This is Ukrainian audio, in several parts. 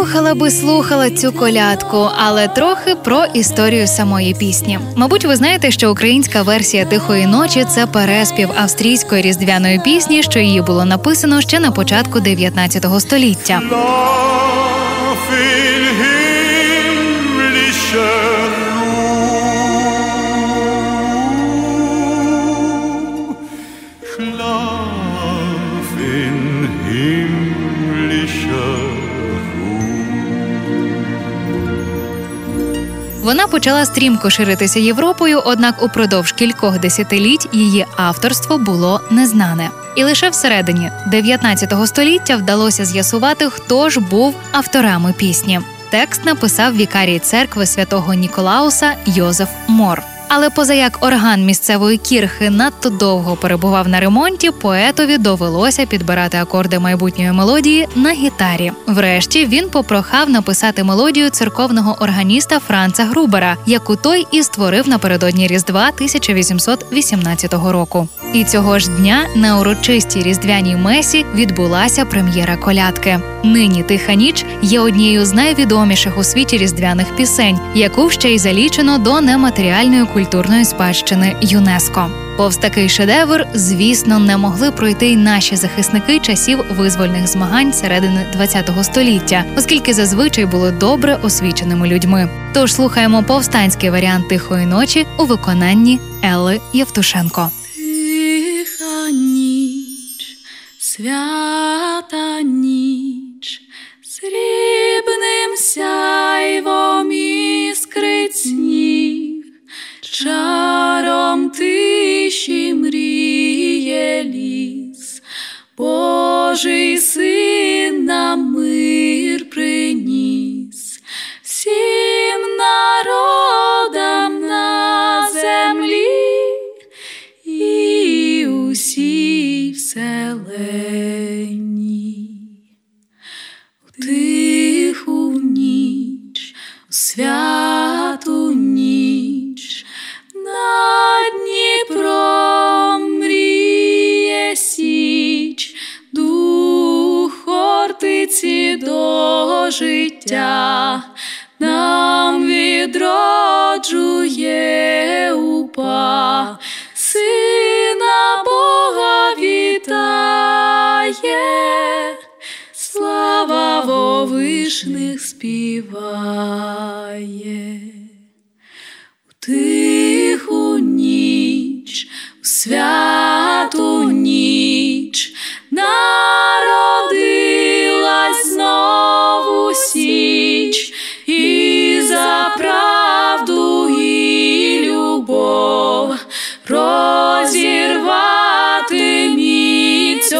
Слухала би слухала цю колядку, але трохи про історію самої пісні. Мабуть, ви знаєте, що українська версія тихої ночі це переспів австрійської різдвяної пісні, що її було написано ще на початку 19 століття. Вона почала стрімко ширитися Європою, однак упродовж кількох десятиліть її авторство було незнане. І лише всередині 19 століття вдалося з'ясувати, хто ж був авторами пісні. Текст написав вікарій церкви святого Ніколауса Йозеф Мор. Але позаяк орган місцевої кірхи надто довго перебував на ремонті, поетові довелося підбирати акорди майбутньої мелодії на гітарі. Врешті він попрохав написати мелодію церковного органіста Франца Грубера, яку той і створив напередодні Різдва 1818 року. І цього ж дня на урочистій різдвяній месі відбулася прем'єра колядки. Нині тиха ніч є однією з найвідоміших у світі різдвяних пісень, яку ще й залічено до нематеріальної культурної спадщини ЮНЕСКО. Повз такий шедевр, звісно, не могли пройти й наші захисники часів визвольних змагань середини ХХ століття, оскільки зазвичай були добре освіченими людьми. Тож слухаємо повстанський варіант тихої ночі у виконанні Елли Євтушенко. Свята ніч, срібним сяйвом іскрить сніг, чаром тиші мріє ліс, Божий тиху ніч, святу ніч, над Дніпром мріє січ, дух хортиці до життя. Нам відроджує упа, сина Бога вітає, вовишних співає. У тиху ніч, у святу ніч народилась знову січ і за правду і любов розірвати міць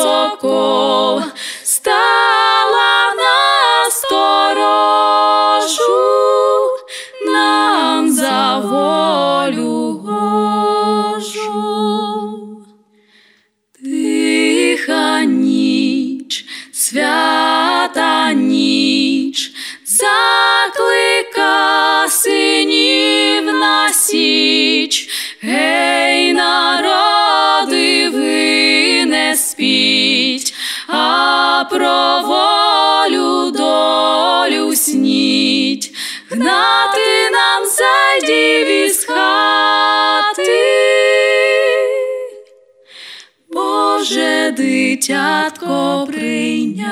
волю Божу. Тиха ніч, свята ніч, заклика синів на січ, гей, народи, ви не спіть, а про дитятко прийняти.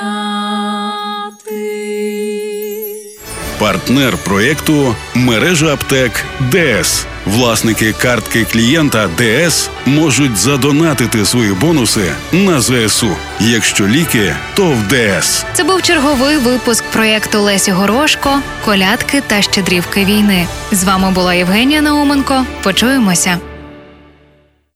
Партнер проєкту мережа аптек ДС. Власники картки клієнта ДС можуть задонатити свої бонуси на ЗСУ. Якщо ліки, то в ДС. Це був черговий випуск проєкту Лесі Горошко, колядки та щедрівки війни. З вами була Євгенія Науменко. Почуємося.